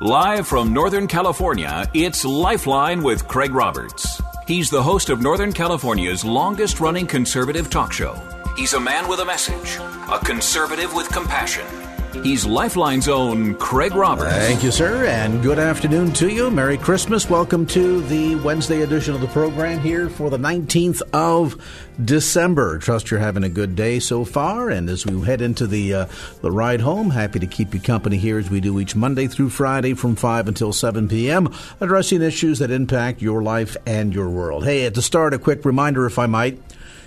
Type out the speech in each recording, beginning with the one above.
Live from Northern California, it's Lifeline with Craig Roberts. He's the host of Northern California's longest running conservative talk show. He's a man with a message, a conservative with compassion. He's Lifeline's own Craig Roberts. Thank you, sir, and good afternoon to you. Merry Christmas. Welcome to the Wednesday edition of the program here for the 19th of December. Trust you're having a good day so far, and as we head into the uh, the ride home, happy to keep you company here as we do each Monday through Friday from 5 until 7 p.m., addressing issues that impact your life and your world. Hey, at the start, a quick reminder, if I might.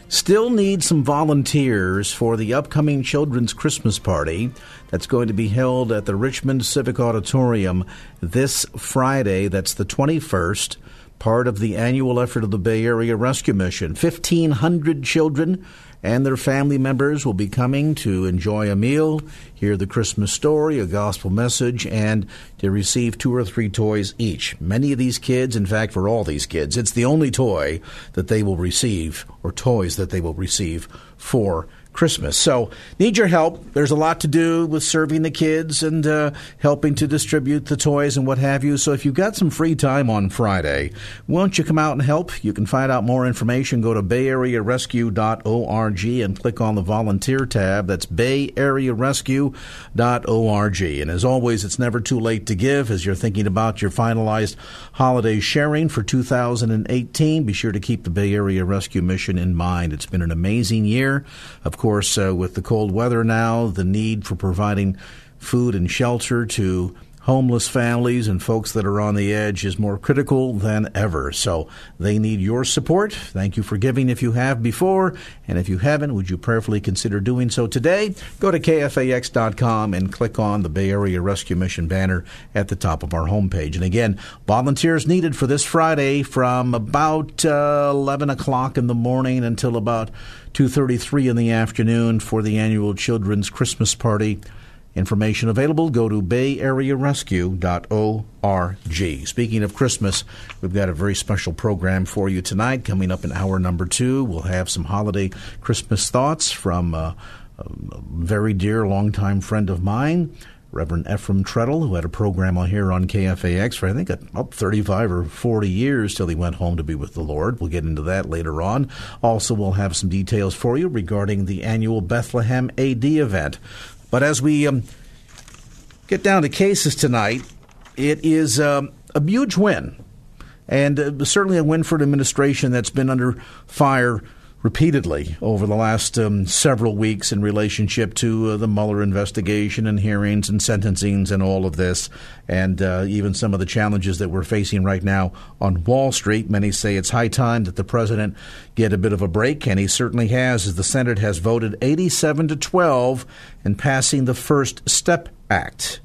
Still need some volunteers for the upcoming Children's Christmas Party that's going to be held at the Richmond Civic Auditorium this Friday. That's the 21st, part of the annual effort of the Bay Area Rescue Mission. 1,500 children and their family members will be coming to enjoy a meal, hear the Christmas story, a gospel message, and to receive two or three toys each. Many of these kids, in fact, for all these kids, it's the only toy that they will receive, or toys that they will receive for Christmas. So, need your help. There's a lot to do with serving the kids and uh, helping to distribute the toys and what have you. So, if you've got some free time on Friday, won't you come out and help? You can find out more information. Go to bayarearescue.org and click on the volunteer tab. That's bayarearescue.org. And as always, it's never too late to give as you're thinking about your finalized holiday sharing for 2018. Be sure to keep the Bay Area Rescue Mission in mind. It's been an amazing year. Of course, course, uh, with the cold weather now, the need for providing food and shelter to homeless families and folks that are on the edge is more critical than ever. So they need your support. Thank you for giving if you have before. And if you haven't, would you prayerfully consider doing so today? Go to KFAX.com and click on the Bay Area Rescue Mission banner at the top of our homepage. And again, volunteers needed for this Friday from about uh, 11 o'clock in the morning until about 2.33 in the afternoon for the annual Children's Christmas Party Information available. Go to bayarearescue.org. Speaking of Christmas, we've got a very special program for you tonight. Coming up in hour number two, we'll have some holiday Christmas thoughts from uh, a very dear, longtime friend of mine. Reverend Ephraim Treadle, who had a program on here on KFAX for I think about 35 or 40 years till he went home to be with the Lord. We'll get into that later on. Also, we'll have some details for you regarding the annual Bethlehem AD event. But as we um, get down to cases tonight, it is um, a huge win, and uh, certainly a win for an administration that's been under fire repeatedly over the last um, several weeks in relationship to uh, the Mueller investigation and hearings and sentencings and all of this, and uh, even some of the challenges that we're facing right now on Wall Street. Many say it's high time that the president get a bit of a break, and he certainly has, as the Senate has voted 87 to 12 in passing the First Step Act.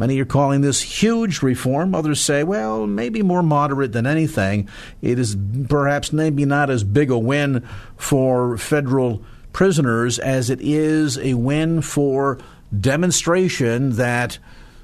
Many are calling this huge reform. Others say, well, maybe more moderate than anything. It is perhaps maybe not as big a win for federal prisoners as it is a win for demonstration that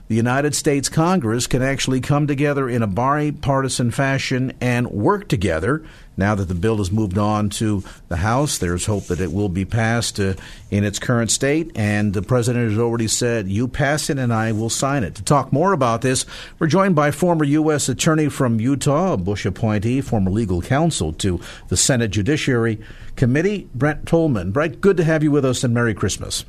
the United States Congress can actually come together in a bipartisan fashion and work together. Now that the bill has moved on to the House, there's hope that it will be passed uh, in its current state. And the president has already said, You pass it and I will sign it. To talk more about this, we're joined by former U.S. Attorney from Utah, a Bush appointee, former legal counsel to the Senate Judiciary Committee, Brent Tolman. Brent, good to have you with us and Merry Christmas.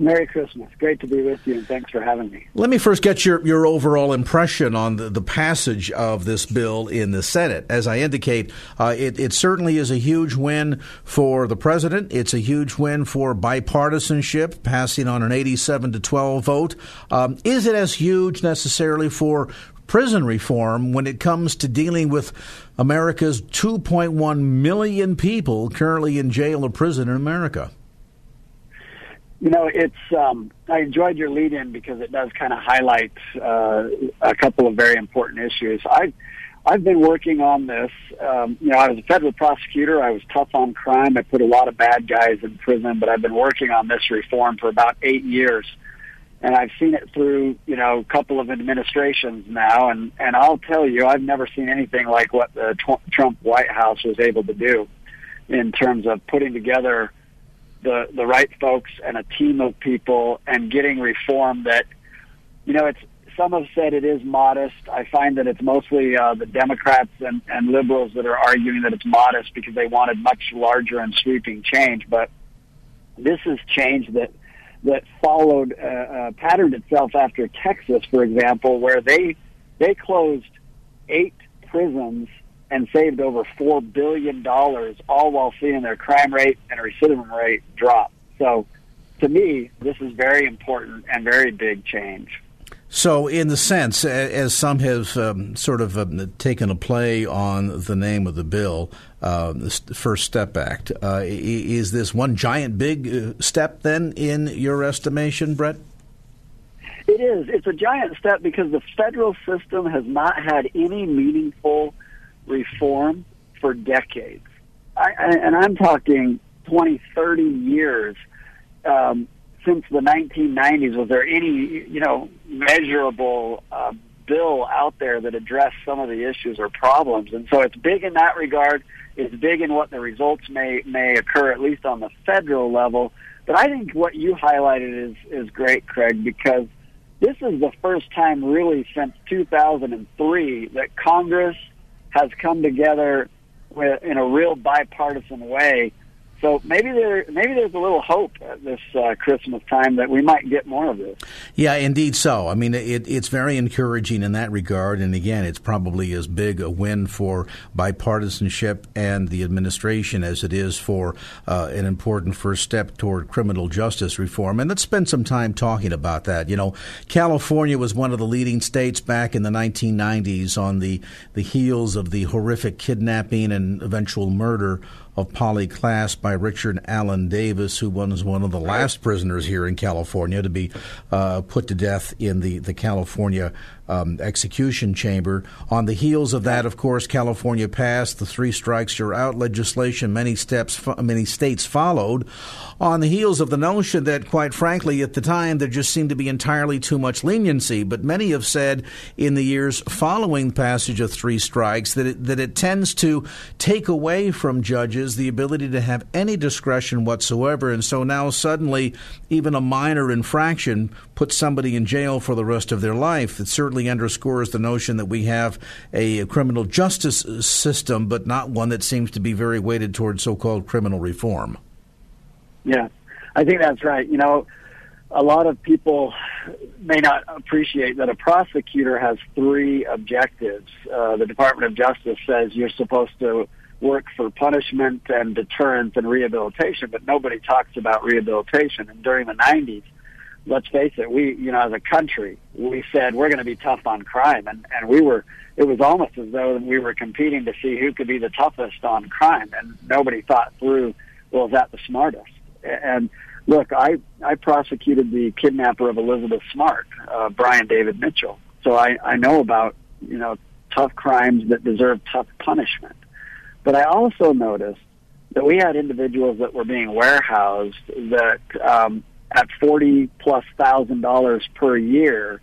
Merry Christmas. Great to be with you, and thanks for having me. Let me first get your, your overall impression on the, the passage of this bill in the Senate. As I indicate, uh, it, it certainly is a huge win for the president. It's a huge win for bipartisanship, passing on an 87 to 12 vote. Um, is it as huge necessarily for prison reform when it comes to dealing with America's 2.1 million people currently in jail or prison in America? You know, it's. Um, I enjoyed your lead in because it does kind of highlight uh, a couple of very important issues. I I've been working on this. Um, you know, I was a federal prosecutor. I was tough on crime. I put a lot of bad guys in prison, but I've been working on this reform for about eight years, and I've seen it through you know a couple of administrations now. And and I'll tell you, I've never seen anything like what the Trump White House was able to do in terms of putting together the the right folks and a team of people and getting reform that you know it's some have said it is modest. I find that it's mostly uh, the Democrats and, and liberals that are arguing that it's modest because they wanted much larger and sweeping change. But this is change that that followed uh, uh, patterned itself after Texas, for example, where they they closed eight prisons and saved over four billion dollars, all while seeing their crime rate and recidivism rate drop. So, to me, this is very important and very big change. So, in the sense, as some have um, sort of um, taken a play on the name of the bill, uh, the First Step Act, uh, is this one giant big uh, step then, in your estimation, Brett? It is. It's a giant step because the federal system has not had any meaningful reform for decades. I, and I'm talking 20, 30 years. Um, since the 1990s, was there any you know measurable uh, bill out there that addressed some of the issues or problems? And so it's big in that regard. It's big in what the results may may occur, at least on the federal level. But I think what you highlighted is is great, Craig, because this is the first time really since 2003 that Congress has come together with, in a real bipartisan way so maybe there, maybe there's a little hope at this uh, Christmas time that we might get more of this. Yeah, indeed. So I mean, it, it's very encouraging in that regard. And again, it's probably as big a win for bipartisanship and the administration as it is for uh, an important first step toward criminal justice reform. And let's spend some time talking about that. You know, California was one of the leading states back in the 1990s on the the heels of the horrific kidnapping and eventual murder of Polly Klaas by Richard Allen Davis, who was one of the last prisoners here in California to be uh, put to death in the, the California um, execution chamber. On the heels of that, of course, California passed the three strikes you're out legislation. Many steps, many states followed. On the heels of the notion that, quite frankly, at the time there just seemed to be entirely too much leniency. But many have said in the years following passage of three strikes that it, that it tends to take away from judges the ability to have any discretion whatsoever. And so now suddenly, even a minor infraction puts somebody in jail for the rest of their life. It certainly underscores the notion that we have a criminal justice system, but not one that seems to be very weighted towards so called criminal reform. Yeah, I think that's right. You know, a lot of people may not appreciate that a prosecutor has three objectives. Uh, the Department of Justice says you're supposed to work for punishment and deterrence and rehabilitation, but nobody talks about rehabilitation. And during the 90s, let's face it, we, you know, as a country, we said we're going to be tough on crime, and and we were. It was almost as though we were competing to see who could be the toughest on crime, and nobody thought through, well, is that the smartest? And look, I I prosecuted the kidnapper of Elizabeth Smart, uh, Brian David Mitchell, so I I know about you know tough crimes that deserve tough punishment. But I also noticed that we had individuals that were being warehoused that um, at forty plus thousand dollars per year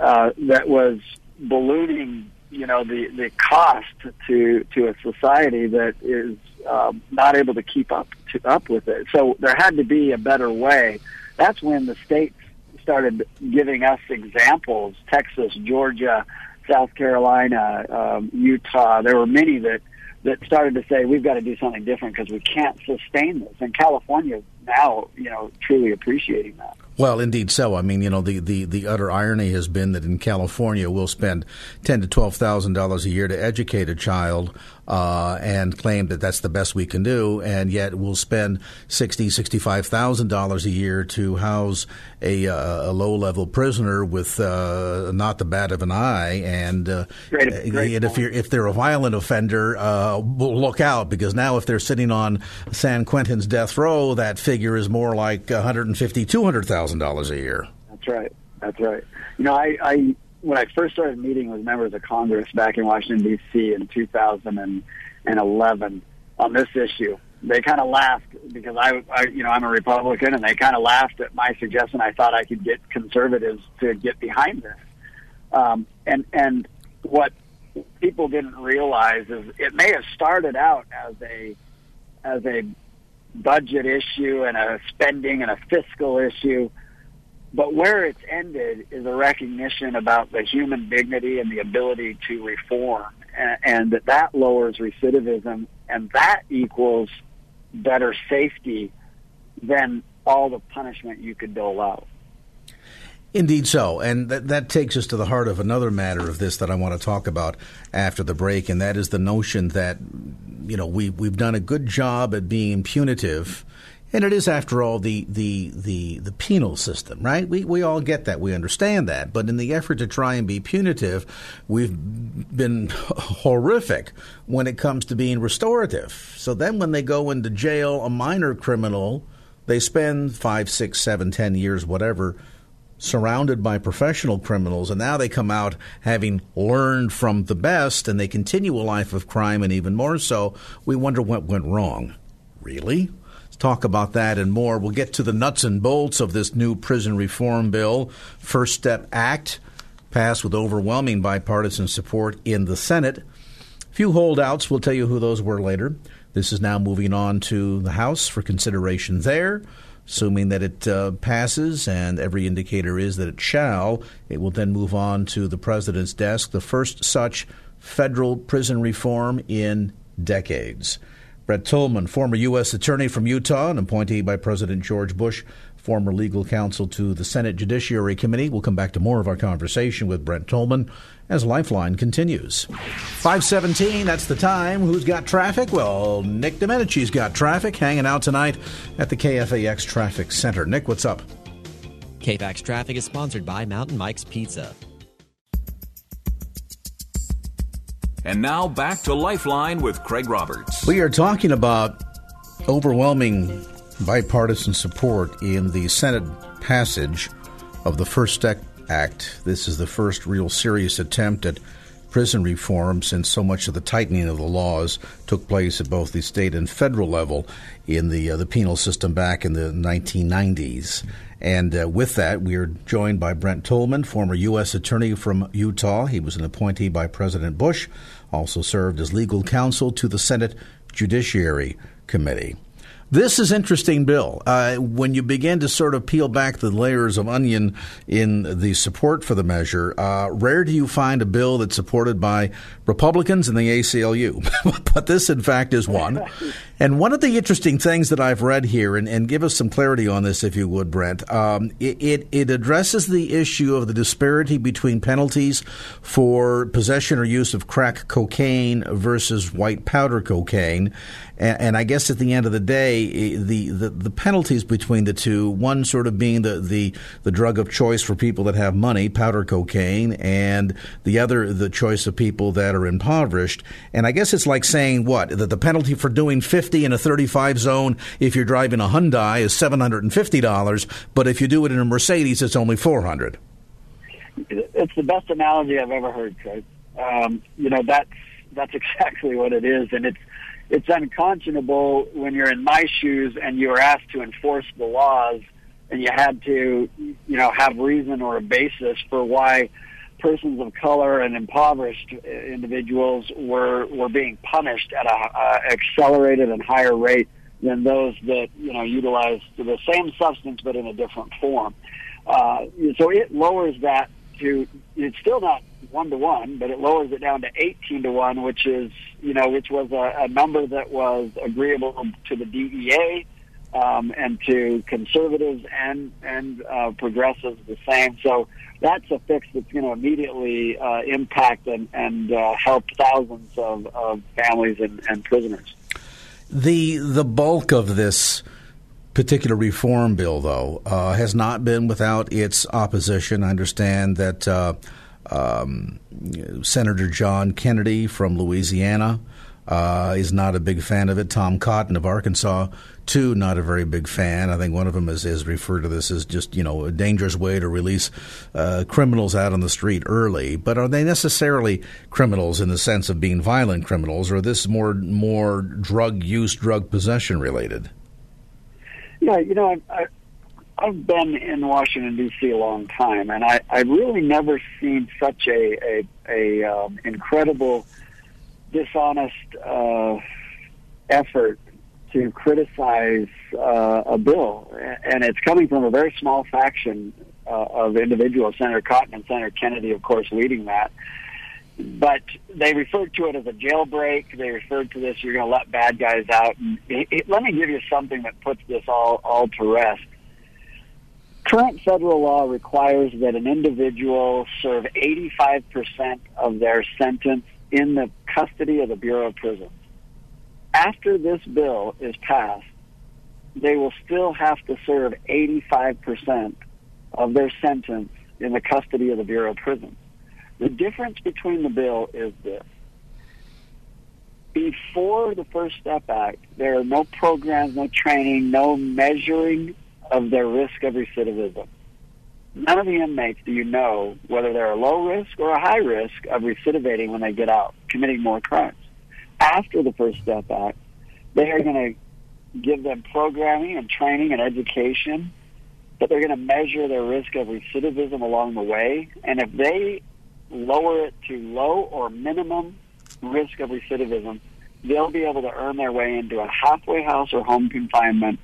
uh, that was ballooning you know the the cost to to a society that is um, not able to keep up to up with it so there had to be a better way that's when the states started giving us examples texas georgia south carolina um, utah there were many that that started to say we've got to do something different because we can't sustain this. And California now, you know, truly appreciating that. Well, indeed so. I mean, you know, the, the, the utter irony has been that in California we'll spend ten to twelve thousand dollars a year to educate a child, uh, and claim that that's the best we can do, and yet we'll spend sixty, sixty-five thousand dollars a year to house a, uh, a low-level prisoner with uh, not the bat of an eye, and, uh, great, great and if you're if they're a violent offender, uh, we'll look out because now if they're sitting on San Quentin's death row, that figure is more like one hundred and fifty, two hundred thousand thousand dollars a year. That's right. That's right. You know, I, I when I first started meeting with members of Congress back in Washington D.C. in 2011 on this issue, they kind of laughed because I, I, you know, I'm a Republican, and they kind of laughed at my suggestion. I thought I could get conservatives to get behind this, um, and and what people didn't realize is it may have started out as a as a budget issue and a spending and a fiscal issue. But where it's ended is a recognition about the human dignity and the ability to reform, and, and that that lowers recidivism, and that equals better safety than all the punishment you could dole out. Indeed, so. And that, that takes us to the heart of another matter of this that I want to talk about after the break, and that is the notion that, you know, we, we've done a good job at being punitive. And it is, after all, the, the, the, the penal system, right? We, we all get that. We understand that. But in the effort to try and be punitive, we've been horrific when it comes to being restorative. So then when they go into jail, a minor criminal, they spend five, six, seven, ten years, whatever, surrounded by professional criminals, and now they come out having learned from the best, and they continue a life of crime, and even more so, we wonder what went wrong. Really? Talk about that and more. We'll get to the nuts and bolts of this new prison reform bill, First Step Act, passed with overwhelming bipartisan support in the Senate. Few holdouts, we'll tell you who those were later. This is now moving on to the House for consideration there. Assuming that it uh, passes, and every indicator is that it shall, it will then move on to the president's desk, the first such federal prison reform in decades. Brett Tolman, former U.S. Attorney from Utah, an appointee by President George Bush, former legal counsel to the Senate Judiciary Committee. We'll come back to more of our conversation with Brett Tolman as Lifeline continues. 517, that's the time. Who's got traffic? Well, Nick Domenici's got traffic hanging out tonight at the KFAX Traffic Center. Nick, what's up? KFAX Traffic is sponsored by Mountain Mike's Pizza. And now back to Lifeline with Craig Roberts. We are talking about overwhelming bipartisan support in the Senate passage of the First Step Act. This is the first real serious attempt at prison reform since so much of the tightening of the laws took place at both the state and federal level in the uh, the penal system back in the 1990s. And uh, with that, we are joined by Brent Tolman, former U.S. Attorney from Utah. He was an appointee by President Bush, also served as legal counsel to the Senate Judiciary Committee. This is interesting, Bill. Uh, when you begin to sort of peel back the layers of onion in the support for the measure, uh, rare do you find a bill that's supported by Republicans and the ACLU. but this, in fact, is one. And one of the interesting things that I've read here, and, and give us some clarity on this, if you would, Brent, um, it, it, it addresses the issue of the disparity between penalties for possession or use of crack cocaine versus white powder cocaine. And, and, I guess at the end of the day, the, the, the, penalties between the two, one sort of being the, the, the drug of choice for people that have money, powder cocaine, and the other, the choice of people that are impoverished. And I guess it's like saying what? That the penalty for doing 50 in a 35 zone if you're driving a Hyundai is $750, but if you do it in a Mercedes, it's only 400 It's the best analogy I've ever heard, Craig. Um, you know, that's, that's exactly what it is. And it's, it's unconscionable when you're in my shoes and you were asked to enforce the laws and you had to, you know, have reason or a basis for why persons of color and impoverished individuals were were being punished at a uh, accelerated and higher rate than those that you know utilize the same substance but in a different form. Uh, so it lowers that to it's still not one to one, but it lowers it down to eighteen to one, which is you know which was a, a number that was agreeable to the DEA, um, and to conservatives and and uh, progressives the same. So that's a fix that's going to immediately uh, impact and, and uh, help thousands of, of families and, and prisoners. The the bulk of this particular reform bill, though, uh, has not been without its opposition. I understand that uh, um, Senator John Kennedy from Louisiana uh, is not a big fan of it. Tom Cotton of Arkansas, too, not a very big fan. I think one of them has, is referred to this as just, you know, a dangerous way to release uh, criminals out on the street early. But are they necessarily criminals in the sense of being violent criminals, or this more more drug use, drug possession related? Yeah, you know, I, I've been in Washington D.C. a long time, and I, I've really never seen such a a, a um, incredible dishonest uh, effort to criticize uh, a bill, and it's coming from a very small faction uh, of individuals. Senator Cotton and Senator Kennedy, of course, leading that. But they referred to it as a jailbreak. They referred to this, you're going to let bad guys out. And it, it, let me give you something that puts this all, all to rest. Current federal law requires that an individual serve 85% of their sentence in the custody of the Bureau of Prisons. After this bill is passed, they will still have to serve 85% of their sentence in the custody of the Bureau of Prisons. The difference between the bill is this. Before the First Step Act, there are no programs, no training, no measuring of their risk of recidivism none of the inmates do you know whether they're a low risk or a high risk of recidivating when they get out, committing more crimes. After the First Step Act, they are going to give them programming and training and education, but they're going to measure their risk of recidivism along the way. And if they lower it to low or minimum risk of recidivism, they'll be able to earn their way into a halfway house or home confinement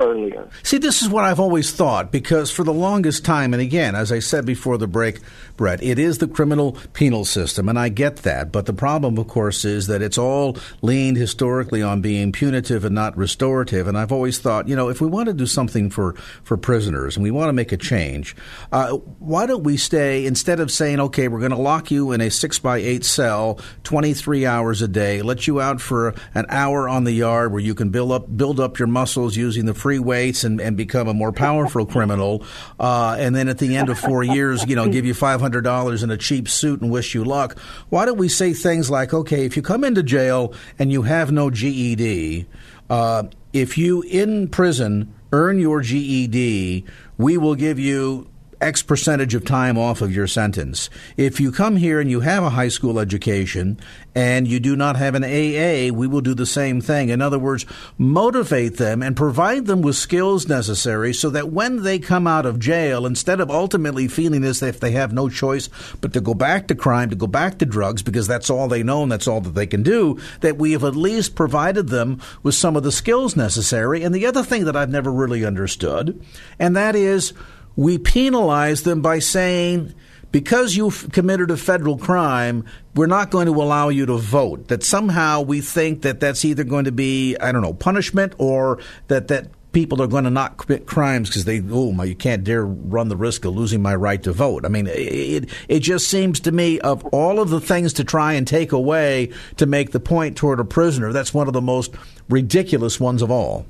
earlier. See, this is what I've always thought because for the longest time, and again, as I said before the break, Brett, it is the criminal penal system, and I get that. But the problem, of course, is that it's all leaned historically on being punitive and not restorative. And I've always thought, you know, if we want to do something for, for prisoners and we want to make a change, uh, why don't we stay, instead of saying, okay, we're going to lock you in a six by eight cell 23 hours a day, let you out for an hour on the yard where you can build up, build up your muscles using the free weights and, and become a more powerful criminal. Uh, and then at the end of four years, you know, give you $500 in a cheap suit and wish you luck. Why don't we say things like, okay, if you come into jail and you have no GED, uh, if you in prison earn your GED, we will give you X percentage of time off of your sentence. If you come here and you have a high school education and you do not have an AA, we will do the same thing. In other words, motivate them and provide them with skills necessary so that when they come out of jail, instead of ultimately feeling as if they have no choice but to go back to crime, to go back to drugs, because that's all they know and that's all that they can do, that we have at least provided them with some of the skills necessary. And the other thing that I've never really understood, and that is, we penalize them by saying, because you've committed a federal crime, we're not going to allow you to vote. That somehow we think that that's either going to be, I don't know, punishment or that, that people are going to not commit crimes because they, oh, my, you can't dare run the risk of losing my right to vote. I mean, it, it just seems to me of all of the things to try and take away to make the point toward a prisoner, that's one of the most ridiculous ones of all.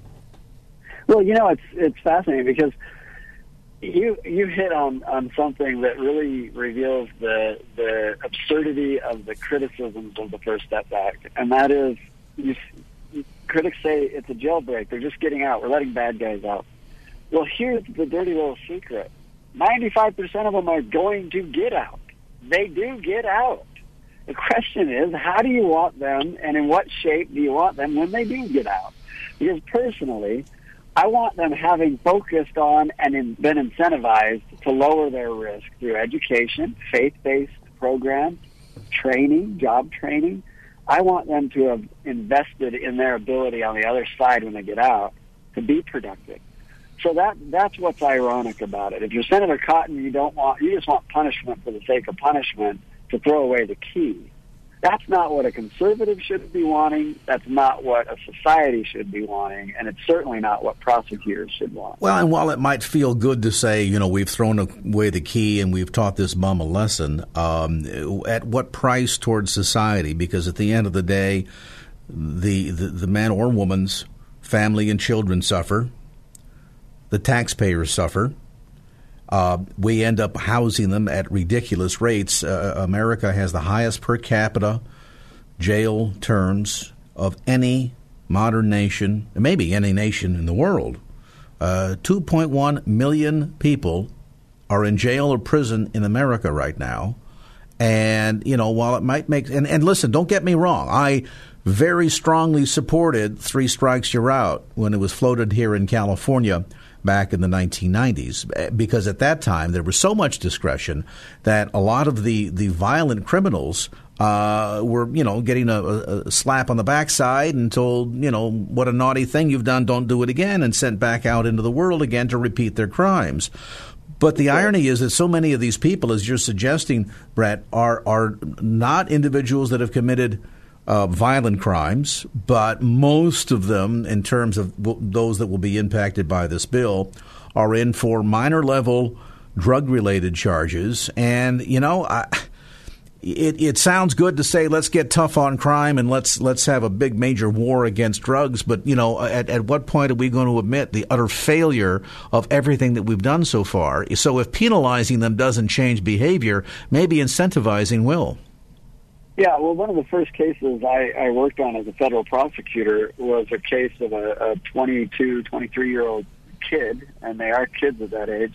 Well, you know, it's, it's fascinating because you you hit on on something that really reveals the the absurdity of the criticisms of the First Step Act, and that is, you, critics say it's a jailbreak. They're just getting out. We're letting bad guys out. Well, here's the dirty little secret: ninety-five percent of them are going to get out. They do get out. The question is, how do you want them, and in what shape do you want them when they do get out? Because personally, I want them having focused on and in, been incentivized to lower their risk through education, faith-based programs, training, job training. I want them to have invested in their ability on the other side when they get out to be productive. So that that's what's ironic about it. If you're Senator Cotton, you don't want you just want punishment for the sake of punishment to throw away the key. That's not what a conservative should be wanting. That's not what a society should be wanting, and it's certainly not what prosecutors should want. Well, and while it might feel good to say, you know, we've thrown away the key and we've taught this bum a lesson, um, at what price towards society? Because at the end of the day, the, the, the man or woman's family and children suffer, the taxpayers suffer. Uh, we end up housing them at ridiculous rates. Uh, America has the highest per capita jail terms of any modern nation, maybe any nation in the world. Uh, 2.1 million people are in jail or prison in America right now. And, you know, while it might make, and, and listen, don't get me wrong, I very strongly supported Three Strikes You're Out when it was floated here in California back in the 1990s eh, because at that time there was so much discretion that a lot of the, the violent criminals uh, were, you know, getting a, a, slap on the backside and told, you know, what a naughty thing you've done, don't do it again, and sent back out into the world again to repeat their crimes. But the irony is that so many of these people, as you're suggesting, Brett, are are not individuals that have committed uh, violent crimes, but most of them, in terms of w- those that will be impacted by this bill, are in for minor level drug related charges. And, you know, I, it, it sounds good to say let's get tough on crime and let's let's have a big major war against drugs, but you know at, at what point are we going to admit the utter failure of everything that we've done so far? So if penalizing them doesn't change behavior, maybe incentivizing will. Yeah, well, one of the first cases I, I worked on as a federal prosecutor was a case of a, a 22, 23 year old kid, and they are kids at that age,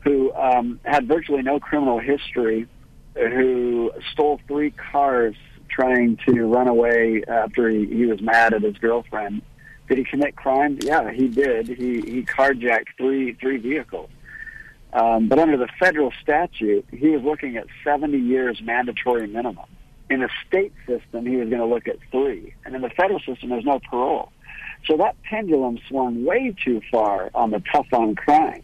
who um, had virtually no criminal history, who stole three cars trying to run away after he, he was mad at his girlfriend. Did he commit crimes? Yeah, he did. He he carjacked three three vehicles. Um, but under the federal statute, he was looking at 70 years mandatory minimum. In the state system, he was going to look at three. And in the federal system, there's no parole. So that pendulum swung way too far on the tough on crime.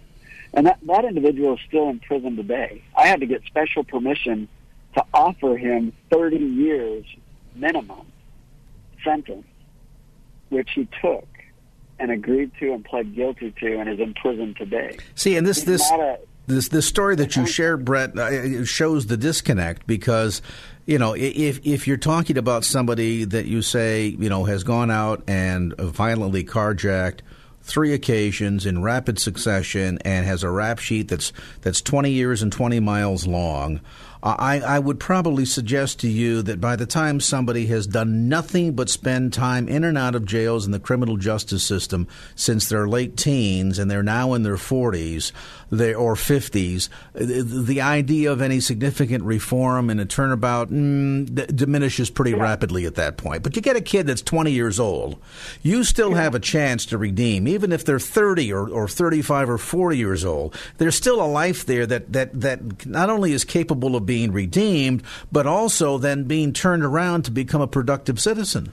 And that, that individual is still in prison today. I had to get special permission to offer him 30 years minimum sentence, which he took and agreed to and pled guilty to and is in prison today. See, and this, He's this, a, this, this story that you shared, Brett, uh, shows the disconnect because you know, if if you're talking about somebody that you say you know has gone out and violently carjacked three occasions in rapid succession and has a rap sheet that's that's 20 years and 20 miles long, I, I would probably suggest to you that by the time somebody has done nothing but spend time in and out of jails in the criminal justice system since their late teens and they're now in their 40s they, or 50s, the, the idea of any significant reform and a turnabout mm, d- diminishes pretty yeah. rapidly at that point. But you get a kid that's 20 years old, you still yeah. have a chance to redeem, even if they're 30 or, or 35 or 40 years old. There's still a life there that, that, that not only is capable of being redeemed, but also then being turned around to become a productive citizen.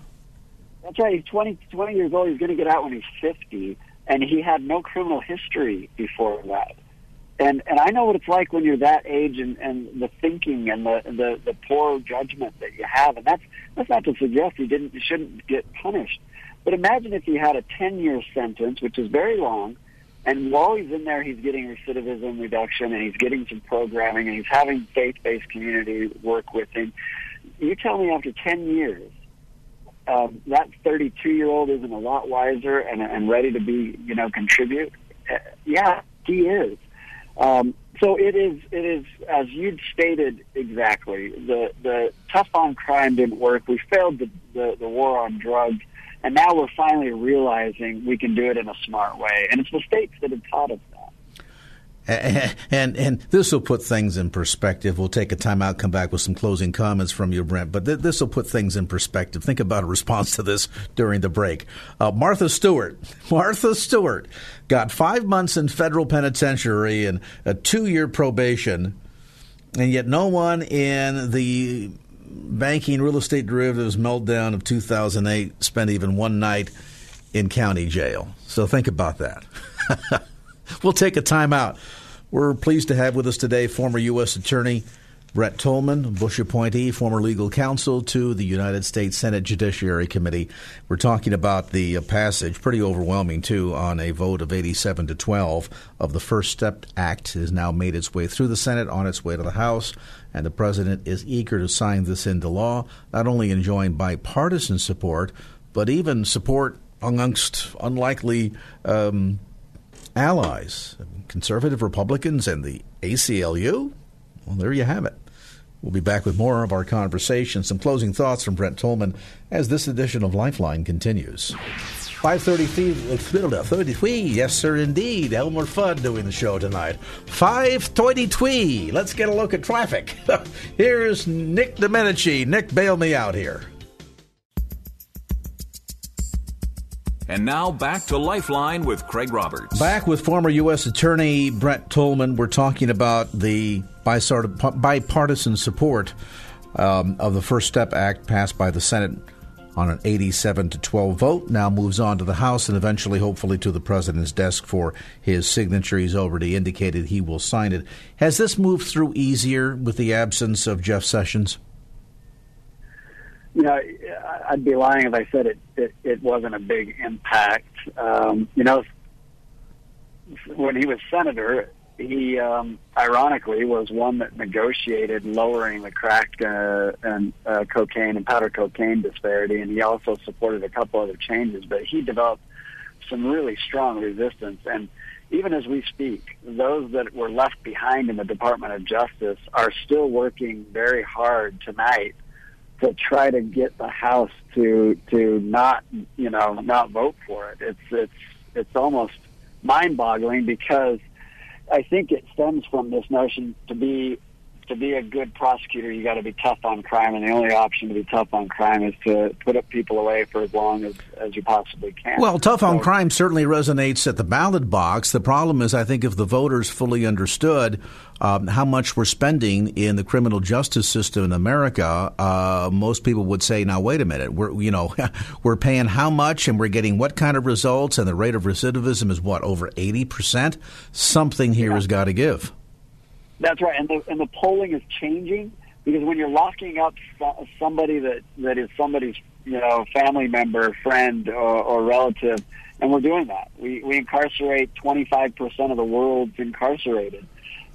That's right. He's 20, 20 years old. He's going to get out when he's 50, and he had no criminal history before that. And and I know what it's like when you're that age and, and the thinking and the, the the poor judgment that you have, and that's that's not to suggest you didn't you shouldn't get punished. But imagine if he had a 10 year sentence, which is very long, and while he's in there, he's getting recidivism reduction and he's getting some programming and he's having faith based community work with him. You tell me after 10 years, um, that 32 year old isn't a lot wiser and, and ready to be, you know, contribute? Uh, yeah, he is. Um, so it is, it is, as you'd stated exactly, the, the tough on crime didn't work. We failed the, the, the war on drugs and now we're finally realizing we can do it in a smart way. And it's the states that have taught us And and this will put things in perspective. We'll take a time out, come back with some closing comments from you, Brent. But th- this will put things in perspective. Think about a response to this during the break. Uh, Martha Stewart, Martha Stewart, got five months in federal penitentiary and a two-year probation, and yet no one in the banking real estate derivatives meltdown of 2008 spent even one night in county jail. So think about that. we'll take a time out. We're pleased to have with us today former U.S. Attorney Brett Tolman, Bush appointee, former legal counsel to the United States Senate Judiciary Committee. We're talking about the uh, passage, pretty overwhelming too, on a vote of 87 to 12 of the First Step Act has now made its way through the Senate, on its way to the House, and the president is eager to sign this into law, not only enjoying bipartisan support, but even support amongst unlikely um, allies, conservative Republicans and the ACLU. Well, there you have it. We'll be back with more of our conversation. Some closing thoughts from Brent Tolman as this edition of Lifeline continues. 533, yes, sir, indeed. Elmer Fudd doing the show tonight. 523, let's get a look at traffic. Here's Nick Domenici. Nick, bail me out here. And now back to Lifeline with Craig Roberts. Back with former U.S. Attorney Brett Tolman. We're talking about the bipartisan support um, of the First Step Act passed by the Senate on an 87 to 12 vote. Now moves on to the House and eventually, hopefully, to the president's desk for his signature. He's already indicated he will sign it. Has this moved through easier with the absence of Jeff Sessions? You know, I'd be lying if I said it, it, it wasn't a big impact. Um, you know, when he was senator, he um, ironically was one that negotiated lowering the crack uh, and uh, cocaine and powder cocaine disparity, and he also supported a couple other changes. But he developed some really strong resistance, and even as we speak, those that were left behind in the Department of Justice are still working very hard tonight to try to get the House to to not you know not vote for it. It's it's it's almost mind-boggling because I think it stems from this notion to be to be a good prosecutor, you got to be tough on crime, and the only option to be tough on crime is to put up people away for as long as, as you possibly can. Well, tough on so, crime certainly resonates at the ballot box. The problem is, I think, if the voters fully understood um, how much we're spending in the criminal justice system in America, uh, most people would say, "Now, wait a minute. We're you know we're paying how much, and we're getting what kind of results, and the rate of recidivism is what over eighty percent. Something here yeah. has got to give." That's right, and the and the polling is changing because when you're locking up somebody that that is somebody's you know family member, friend, or, or relative, and we're doing that. We we incarcerate 25 percent of the world's incarcerated.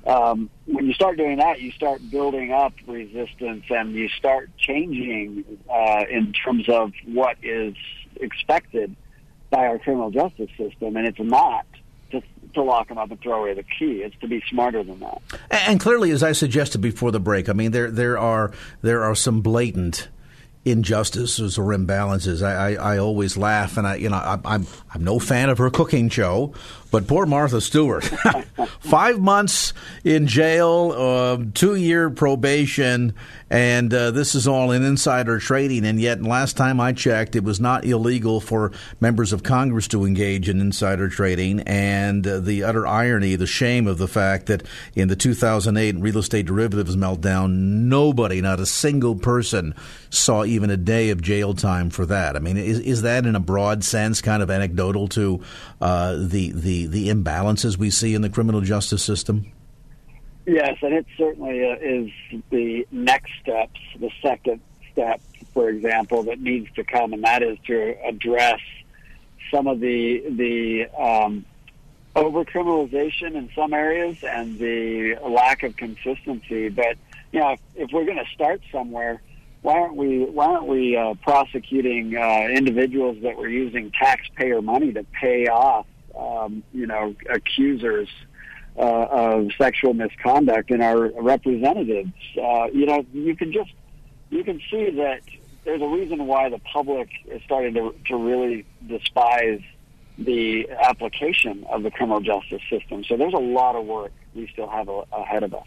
Um, when you start doing that, you start building up resistance, and you start changing uh, in terms of what is expected by our criminal justice system, and it's not to lock them up and throw away the key. It's to be smarter than that. And clearly, as I suggested before the break, I mean there there are there are some blatant injustices or imbalances. I, I, I always laugh, and I you know I, I'm I'm no fan of her cooking show, but poor Martha Stewart, five months in jail, uh, two year probation, and uh, this is all in insider trading. And yet, last time I checked, it was not illegal for members of Congress to engage in insider trading. And uh, the utter irony, the shame of the fact that in the 2008 real estate derivatives meltdown, nobody, not a single person, saw even a day of jail time for that. I mean, is, is that in a broad sense kind of anecdotal to uh, the the imbalances we see in the criminal justice system? Yes, and it certainly uh, is the next steps, the second step, for example, that needs to come, and that is to address some of the the um, over criminalization in some areas and the lack of consistency. But you know, if, if we're going to start somewhere, why aren't we why aren't we uh, prosecuting uh, individuals that were using taxpayer money to pay off um, you know, accusers uh, of sexual misconduct in our representatives. Uh, you know, you can just you can see that there's a reason why the public is starting to to really despise the application of the criminal justice system. So there's a lot of work we still have a, ahead of us.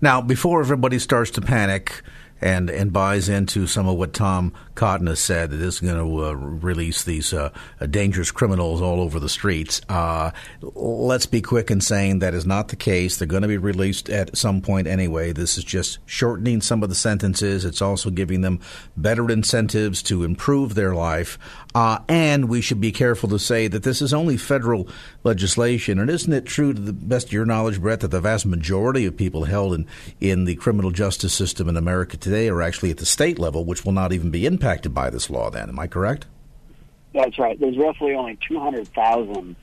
Now, before everybody starts to panic and and buys into some of what Tom Cotton has said that this is going to uh, release these uh, dangerous criminals all over the streets. Uh, let's be quick in saying that is not the case. They're going to be released at some point anyway. This is just shortening some of the sentences. It's also giving them better incentives to improve their life. Uh, and we should be careful to say that this is only federal legislation. And isn't it true, to the best of your knowledge, Brett, that the vast majority of people held in, in the criminal justice system in America today are actually at the state level, which will not even be impacted by this law then? Am I correct? That's right. There's roughly only 200,000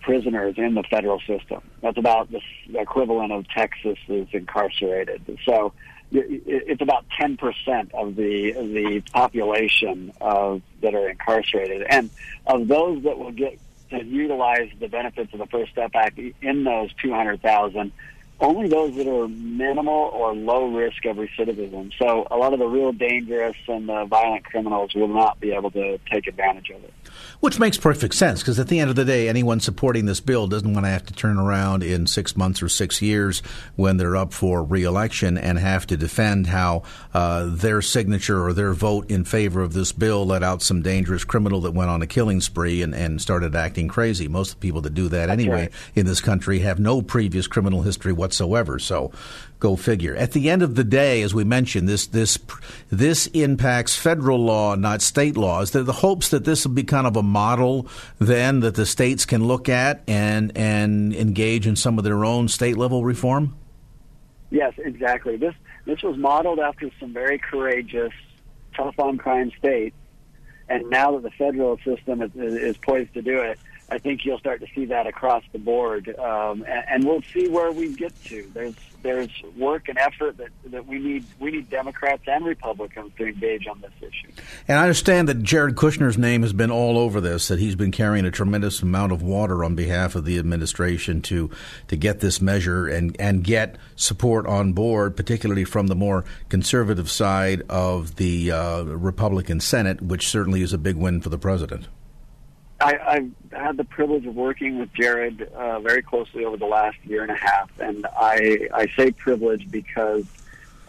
prisoners in the federal system. That's about the equivalent of Texas is incarcerated. So it's about 10% of the the population of that are incarcerated, and of those that will get to utilize the benefits of the First Step Act in those 200,000, only those that are minimal or low risk of recidivism. So a lot of the real dangerous and the violent criminals will not be able to take advantage of it. Which makes perfect sense because at the end of the day, anyone supporting this bill doesn't want to have to turn around in six months or six years when they're up for reelection and have to defend how uh, their signature or their vote in favor of this bill let out some dangerous criminal that went on a killing spree and, and started acting crazy. Most of the people that do that That's anyway right. in this country have no previous criminal history whatsoever. So Go figure. At the end of the day, as we mentioned, this this this impacts federal law, not state laws. There are the hopes that this will be kind of a model then that the states can look at and and engage in some of their own state level reform. Yes, exactly. This this was modeled after some very courageous, tough on crime states, and now that the federal system is, is poised to do it, I think you'll start to see that across the board, um, and, and we'll see where we get to. There's there's work and effort that, that we need we need Democrats and Republicans to engage on this issue. And I understand that Jared Kushner's name has been all over this. That he's been carrying a tremendous amount of water on behalf of the administration to to get this measure and and get support on board, particularly from the more conservative side of the uh, Republican Senate, which certainly is a big win for the president. I, I've had the privilege of working with Jared uh, very closely over the last year and a half, and I I say privilege because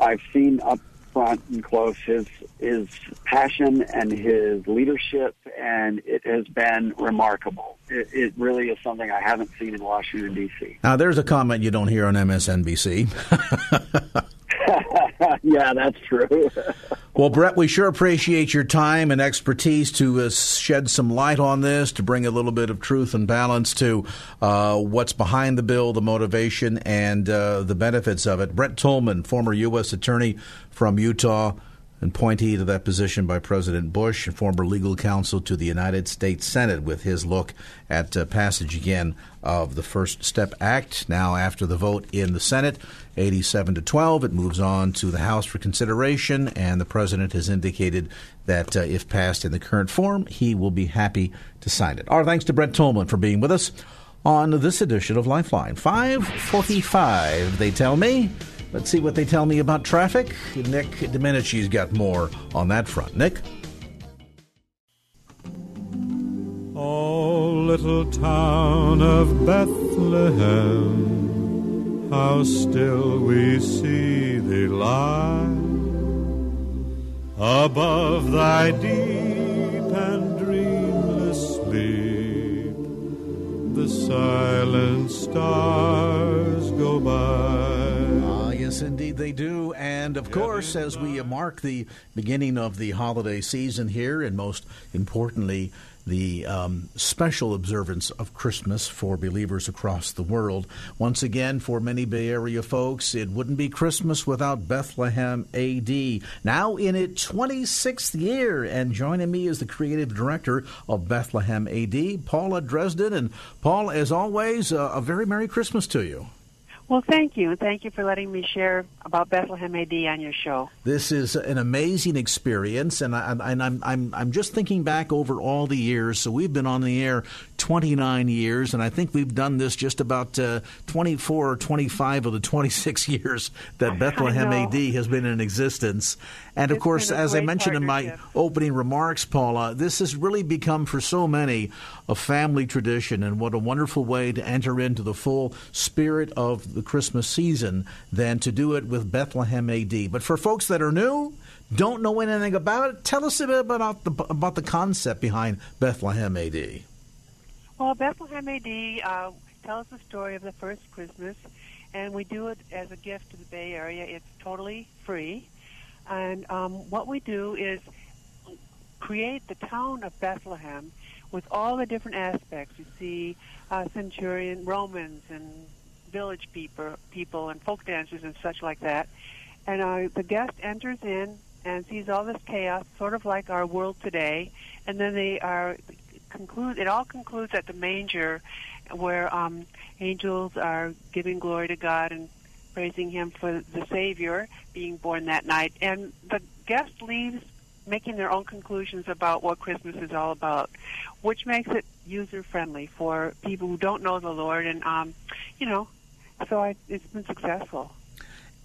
I've seen up front and close his his passion and his leadership, and it has been remarkable. It, it really is something I haven't seen in Washington D.C. Now, there's a comment you don't hear on MSNBC. yeah, that's true. well, Brett, we sure appreciate your time and expertise to uh, shed some light on this, to bring a little bit of truth and balance to uh, what's behind the bill, the motivation, and uh, the benefits of it. Brett Tolman, former U.S. Attorney from Utah appointee to that position by President Bush and former legal counsel to the United States Senate with his look at uh, passage again of the First Step Act. Now, after the vote in the Senate, 87 to 12, it moves on to the House for consideration, and the president has indicated that uh, if passed in the current form, he will be happy to sign it. Our thanks to Brett Tolman for being with us on this edition of Lifeline. 545, they tell me. Let's see what they tell me about traffic. Nick Domenici's got more on that front. Nick? Oh, little town of Bethlehem, how still we see thee lie above thy deep and dreamless sleep. The silent stars go by. Yes, indeed, they do. And of course, as we mark the beginning of the holiday season here, and most importantly, the um, special observance of Christmas for believers across the world. Once again, for many Bay Area folks, it wouldn't be Christmas without Bethlehem AD. Now in its 26th year, and joining me is the creative director of Bethlehem AD, Paula Dresden. And Paul, as always, uh, a very Merry Christmas to you. Well, thank you, and thank you for letting me share about Bethlehem AD on your show. This is an amazing experience, and, I, and I'm, I'm, I'm just thinking back over all the years. So we've been on the air 29 years, and I think we've done this just about uh, 24 or 25 of the 26 years that Bethlehem AD has been in existence. And of it's course, as I mentioned in my opening remarks, Paula, this has really become for so many a family tradition, and what a wonderful way to enter into the full spirit of the Christmas season than to do it with Bethlehem AD. But for folks that are new, don't know anything about it, tell us a bit about the about the concept behind Bethlehem AD. Well, Bethlehem AD uh, tells the story of the first Christmas, and we do it as a gift to the Bay Area. It's totally free, and um, what we do is create the town of Bethlehem with all the different aspects. You see uh, centurion Romans and village people, people and folk dancers and such like that. And uh, the guest enters in and sees all this chaos, sort of like our world today. And then they are conclude. It all concludes at the manger, where um, angels are giving glory to God and praising Him for the Savior being born that night. And the guest leaves making their own conclusions about what Christmas is all about, which makes it user friendly for people who don't know the Lord. And um, you know, so I, it's been successful.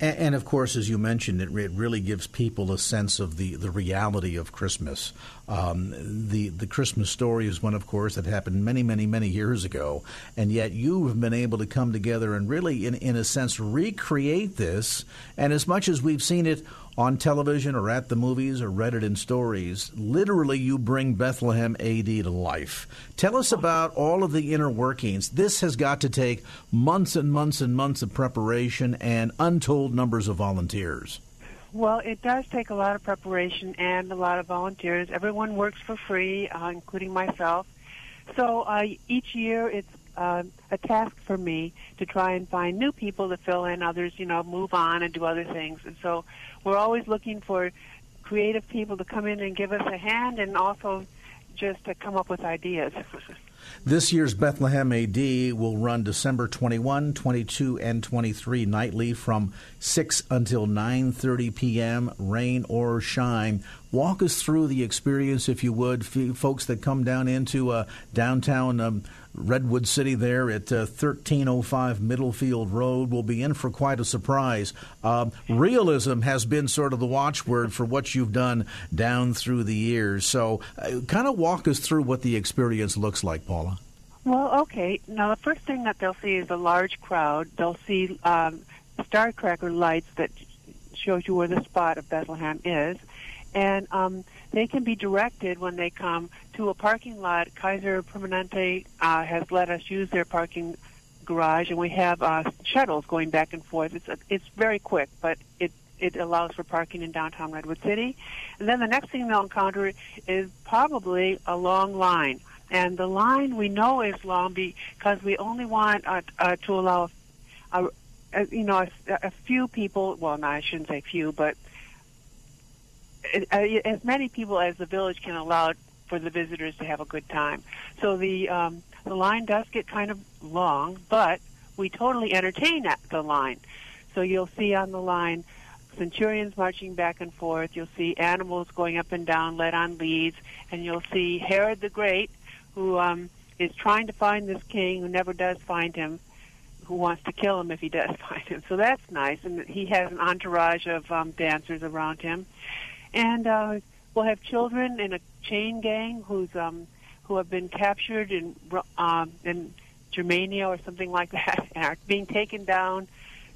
And, and, of course, as you mentioned, it, it, really gives people a sense of the, the reality of Christmas. Um, the the Christmas story is one, of course, that happened many, many, many years ago, and yet you have been able to come together and really, in in a sense, recreate this. And as much as we've seen it on television or at the movies or read it in stories. Literally, you bring Bethlehem AD to life. Tell us about all of the inner workings. This has got to take months and months and months of preparation and untold numbers of volunteers. Well, it does take a lot of preparation and a lot of volunteers. Everyone works for free, uh, including myself. So uh, each year it's uh, a task for me to try and find new people to fill in. Others, you know, move on and do other things. And so we're always looking for creative people to come in and give us a hand and also just to come up with ideas. This year's Bethlehem AD will run December 21, 22, and 23 nightly from 6 until 9:30 p.m. rain or shine. Walk us through the experience if you would, folks that come down into uh, downtown um, Redwood City there at uh, 1305 Middlefield Road will be in for quite a surprise. Uh, realism has been sort of the watchword for what you've done down through the years. So, uh, kind of walk us through what the experience looks like, Paula. Well, okay. Now, the first thing that they'll see is a large crowd. They'll see um, star cracker lights that shows you where the spot of Bethlehem is and um, they can be directed when they come to a parking lot. Kaiser Permanente uh, has let us use their parking garage, and we have uh, shuttles going back and forth. It's a, it's very quick, but it it allows for parking in downtown Redwood City. And then the next thing they'll encounter is probably a long line. And the line we know is long because we only want uh, uh, to allow, a, a, you know, a, a few people. Well, no, I shouldn't say few, but as many people as the village can allow for the visitors to have a good time. So the um, the line does get kind of long, but we totally entertain at the line. So you'll see on the line centurions marching back and forth. You'll see animals going up and down, led on leads, and you'll see Herod the Great, who um, is trying to find this king who never does find him, who wants to kill him if he does find him. So that's nice, and he has an entourage of um, dancers around him and uh, we'll have children in a chain gang who's um, who have been captured in um, in Germania or something like that, and are being taken down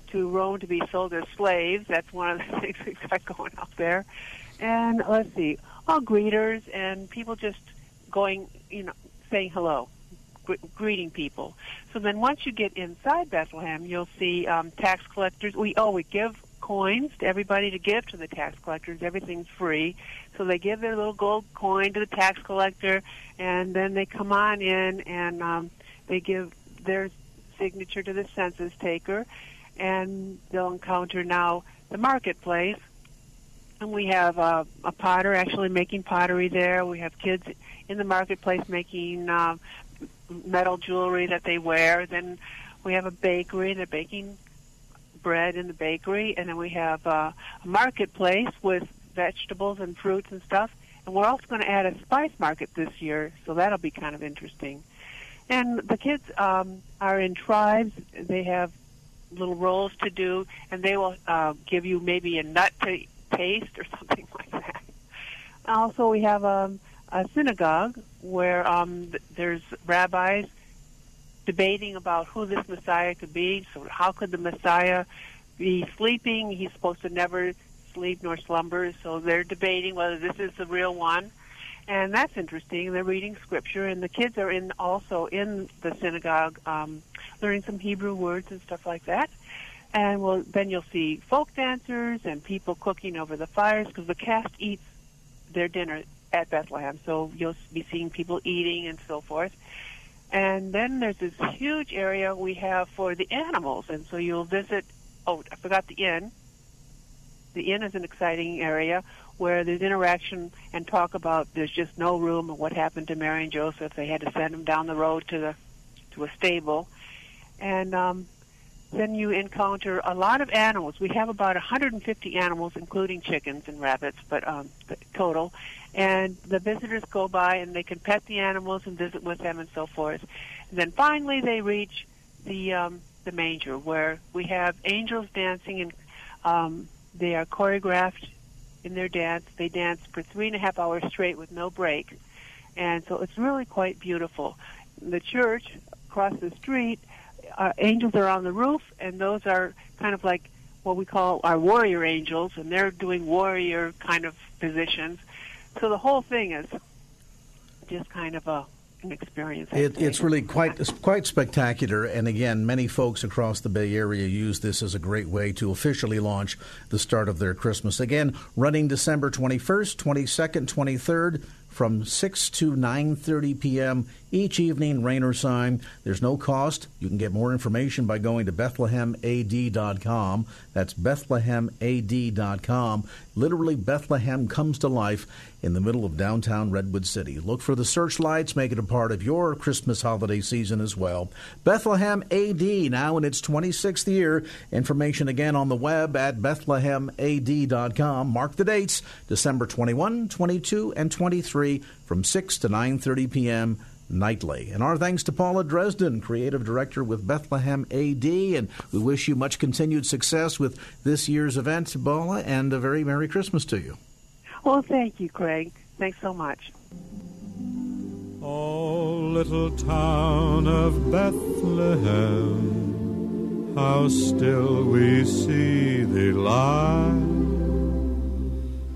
to Rome to be sold as slaves. That's one of the things we've got going up there. And let's see, all greeters and people just going, you know, saying hello, gr- greeting people. So then once you get inside Bethlehem, you'll see um, tax collectors. We oh, we give coins to everybody to give to the tax collectors. Everything's free. So they give their little gold coin to the tax collector, and then they come on in and um, they give their signature to the census taker, and they'll encounter now the marketplace. And we have uh, a potter actually making pottery there. We have kids in the marketplace making uh, metal jewelry that they wear. Then we have a bakery. They're baking bread in the bakery, and then we have uh, a marketplace with vegetables and fruits and stuff. And we're also going to add a spice market this year, so that'll be kind of interesting. And the kids um, are in tribes. They have little roles to do, and they will uh, give you maybe a nut to taste or something like that. Also, we have um, a synagogue where um, there's rabbis debating about who this Messiah could be. So, how could the Messiah be sleeping? He's supposed to never sleep nor slumber. So, they're debating whether this is the real one. And that's interesting. They're reading scripture, and the kids are in also in the synagogue, um, learning some Hebrew words and stuff like that. And well, then you'll see folk dancers and people cooking over the fires because the cast eats their dinner at Bethlehem. So you'll be seeing people eating and so forth. And then there's this huge area we have for the animals. And so you'll visit, oh, I forgot the inn. The inn is an exciting area where there's interaction and talk about there's just no room and what happened to Mary and Joseph. They had to send them down the road to the to a stable. And um, then you encounter a lot of animals. We have about 150 animals, including chickens and rabbits, but um, total. And the visitors go by and they can pet the animals and visit with them and so forth. And then finally they reach the um, the manger where we have angels dancing and um, they are choreographed in their dance. They dance for three and a half hours straight with no break. And so it's really quite beautiful. The church across the street uh, angels are on the roof, and those are kind of like what we call our warrior angels, and they're doing warrior kind of positions. So the whole thing is just kind of a an experience. It, it's really quite quite spectacular, and again, many folks across the Bay Area use this as a great way to officially launch the start of their Christmas. Again, running December twenty first, twenty second, twenty third from 6 to 9:30 p.m. each evening, rain or shine. There's no cost. You can get more information by going to bethlehemad.com. That's bethlehemad.com. Literally Bethlehem comes to life in the middle of downtown Redwood City. Look for the searchlights, make it a part of your Christmas holiday season as well. Bethlehem AD now in its 26th year. Information again on the web at bethlehemad.com. Mark the dates: December 21, 22, and 23 from 6 to 9:30 p.m. nightly. And our thanks to Paula Dresden, creative director with Bethlehem AD, and we wish you much continued success with this year's event, Paula, and a very merry Christmas to you. Well, thank you, Craig. Thanks so much. Oh, little town of Bethlehem, how still we see thee lie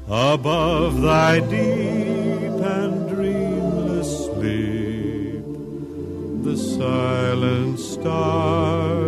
above thy deep and dreamless sleep, the silent stars